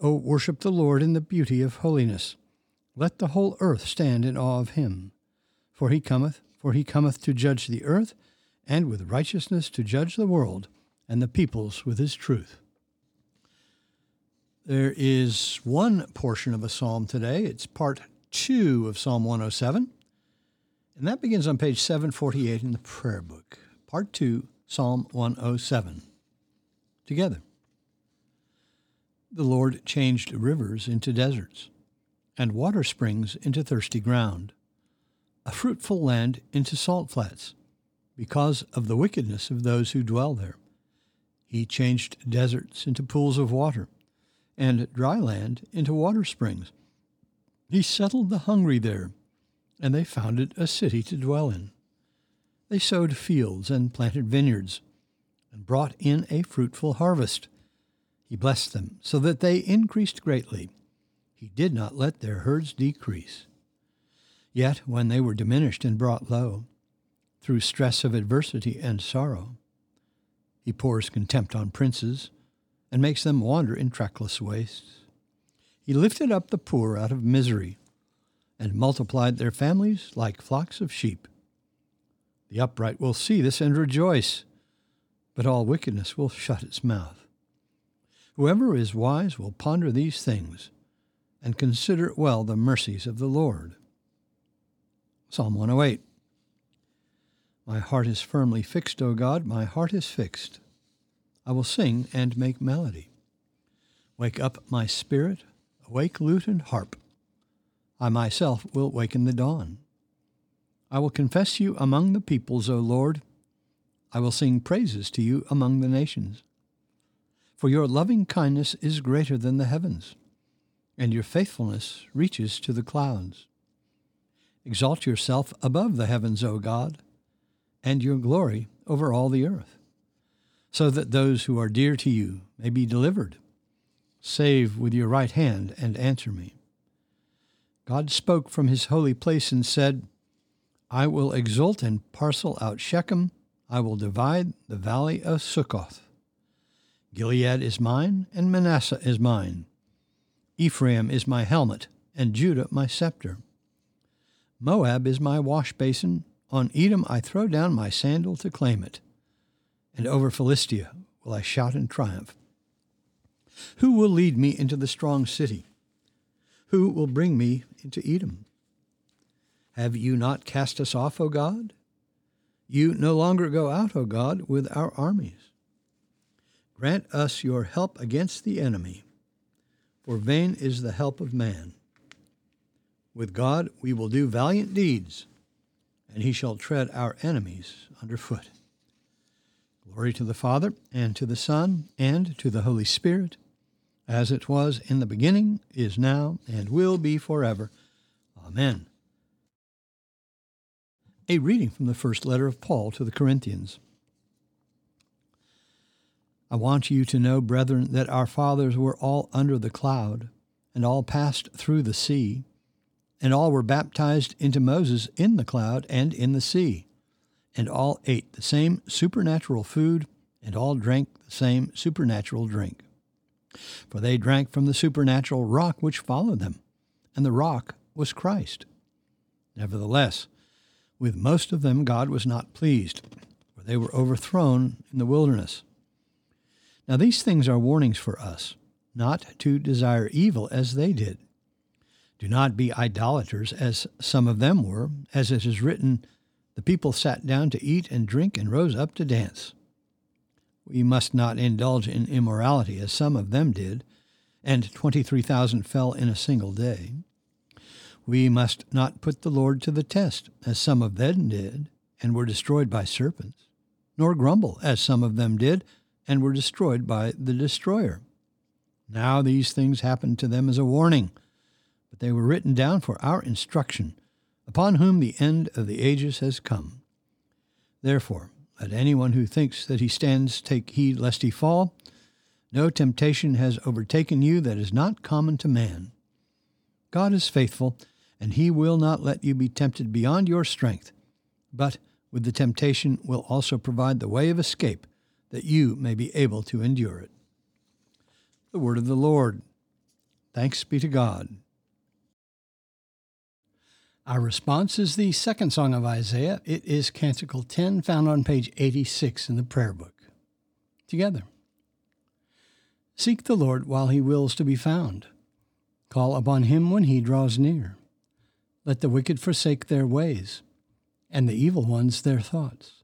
O worship the Lord in the beauty of holiness. Let the whole earth stand in awe of him. For he cometh, for he cometh to judge the earth, and with righteousness to judge the world, and the peoples with his truth. There is one portion of a psalm today. It's part two of Psalm 107, and that begins on page 748 in the prayer book. Part two, Psalm 107. Together. The Lord changed rivers into deserts, and water springs into thirsty ground, a fruitful land into salt flats, because of the wickedness of those who dwell there. He changed deserts into pools of water, and dry land into water springs. He settled the hungry there, and they founded a city to dwell in. They sowed fields and planted vineyards and brought in a fruitful harvest. He blessed them so that they increased greatly. He did not let their herds decrease. Yet when they were diminished and brought low, through stress of adversity and sorrow, he pours contempt on princes and makes them wander in trackless wastes. He lifted up the poor out of misery and multiplied their families like flocks of sheep. The upright will see this and rejoice, but all wickedness will shut its mouth. Whoever is wise will ponder these things and consider well the mercies of the Lord. Psalm 108 My heart is firmly fixed, O God, my heart is fixed. I will sing and make melody. Wake up my spirit, awake lute and harp. I myself will waken the dawn. I will confess you among the peoples, O Lord. I will sing praises to you among the nations. For your loving kindness is greater than the heavens, and your faithfulness reaches to the clouds. Exalt yourself above the heavens, O God, and your glory over all the earth, so that those who are dear to you may be delivered. Save with your right hand and answer me. God spoke from his holy place and said, I will exult and parcel out Shechem. I will divide the valley of Sukkoth. Gilead is mine, and Manasseh is mine. Ephraim is my helmet, and Judah my scepter. Moab is my wash basin. On Edom I throw down my sandal to claim it. And over Philistia will I shout in triumph. Who will lead me into the strong city? Who will bring me into Edom? Have you not cast us off, O God? You no longer go out, O God, with our armies. Grant us your help against the enemy, for vain is the help of man. With God we will do valiant deeds, and he shall tread our enemies under foot. Glory to the Father, and to the Son, and to the Holy Spirit, as it was in the beginning, is now, and will be forever. Amen. A reading from the first letter of Paul to the Corinthians. I want you to know, brethren, that our fathers were all under the cloud, and all passed through the sea, And all were baptized into Moses in the cloud and in the sea. And all ate the same supernatural food, and all drank the same supernatural drink. For they drank from the supernatural rock which followed them, and the rock was Christ. Nevertheless, with most of them God was not pleased, for they were overthrown in the wilderness. Now these things are warnings for us, not to desire evil as they did. Do not be idolaters as some of them were, as it is written, The people sat down to eat and drink and rose up to dance. We must not indulge in immorality as some of them did, and 23,000 fell in a single day. We must not put the Lord to the test, as some of them did, and were destroyed by serpents, nor grumble, as some of them did, and were destroyed by the destroyer. Now these things happened to them as a warning, but they were written down for our instruction, upon whom the end of the ages has come. Therefore, let anyone who thinks that he stands take heed lest he fall. No temptation has overtaken you that is not common to man. God is faithful, and he will not let you be tempted beyond your strength, but with the temptation will also provide the way of escape that you may be able to endure it. The word of the Lord. Thanks be to God. Our response is the second song of Isaiah. It is Canticle 10, found on page 86 in the prayer book. Together. Seek the Lord while he wills to be found. Call upon him when he draws near. Let the wicked forsake their ways, and the evil ones their thoughts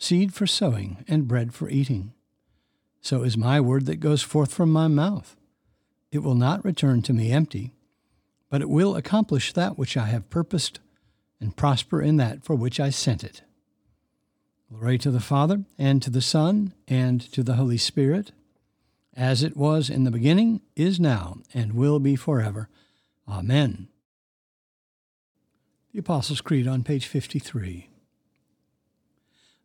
seed for sowing and bread for eating. So is my word that goes forth from my mouth. It will not return to me empty, but it will accomplish that which I have purposed and prosper in that for which I sent it. Glory to the Father, and to the Son, and to the Holy Spirit, as it was in the beginning, is now, and will be forever. Amen. The Apostles' Creed on page 53.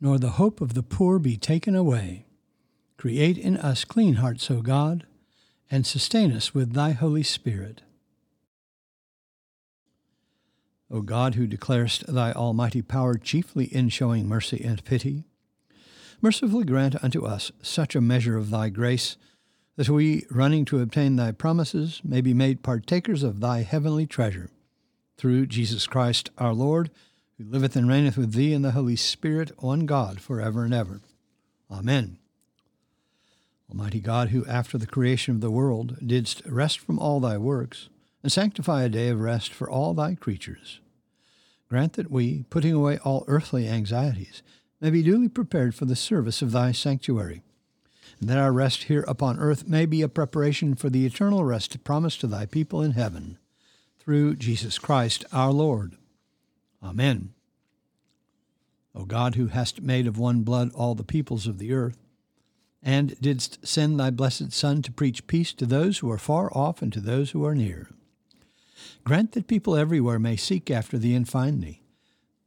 nor the hope of the poor be taken away. Create in us clean hearts, O God, and sustain us with thy Holy Spirit. O God, who declarest thy almighty power chiefly in showing mercy and pity, mercifully grant unto us such a measure of thy grace that we, running to obtain thy promises, may be made partakers of thy heavenly treasure. Through Jesus Christ our Lord, who liveth and reigneth with thee in the Holy Spirit, one God, for ever and ever. Amen. Almighty God, who after the creation of the world didst rest from all thy works, and sanctify a day of rest for all thy creatures. Grant that we, putting away all earthly anxieties, may be duly prepared for the service of thy sanctuary, and that our rest here upon earth may be a preparation for the eternal rest promised to thy people in heaven, through Jesus Christ our Lord. Amen. O God, who hast made of one blood all the peoples of the earth, and didst send thy blessed Son to preach peace to those who are far off and to those who are near. Grant that people everywhere may seek after thee and find thee.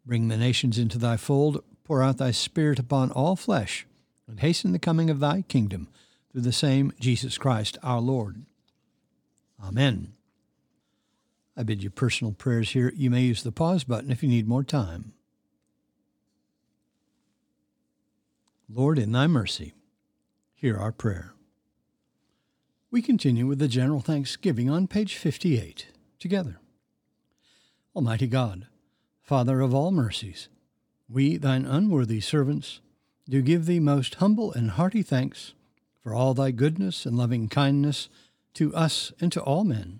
Bring the nations into thy fold, pour out thy Spirit upon all flesh, and hasten the coming of thy kingdom through the same Jesus Christ our Lord. Amen. I bid you personal prayers here. You may use the pause button if you need more time. Lord, in thy mercy, hear our prayer. We continue with the general thanksgiving on page 58 together. Almighty God, Father of all mercies, we, thine unworthy servants, do give thee most humble and hearty thanks for all thy goodness and loving kindness to us and to all men.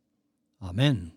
Amen.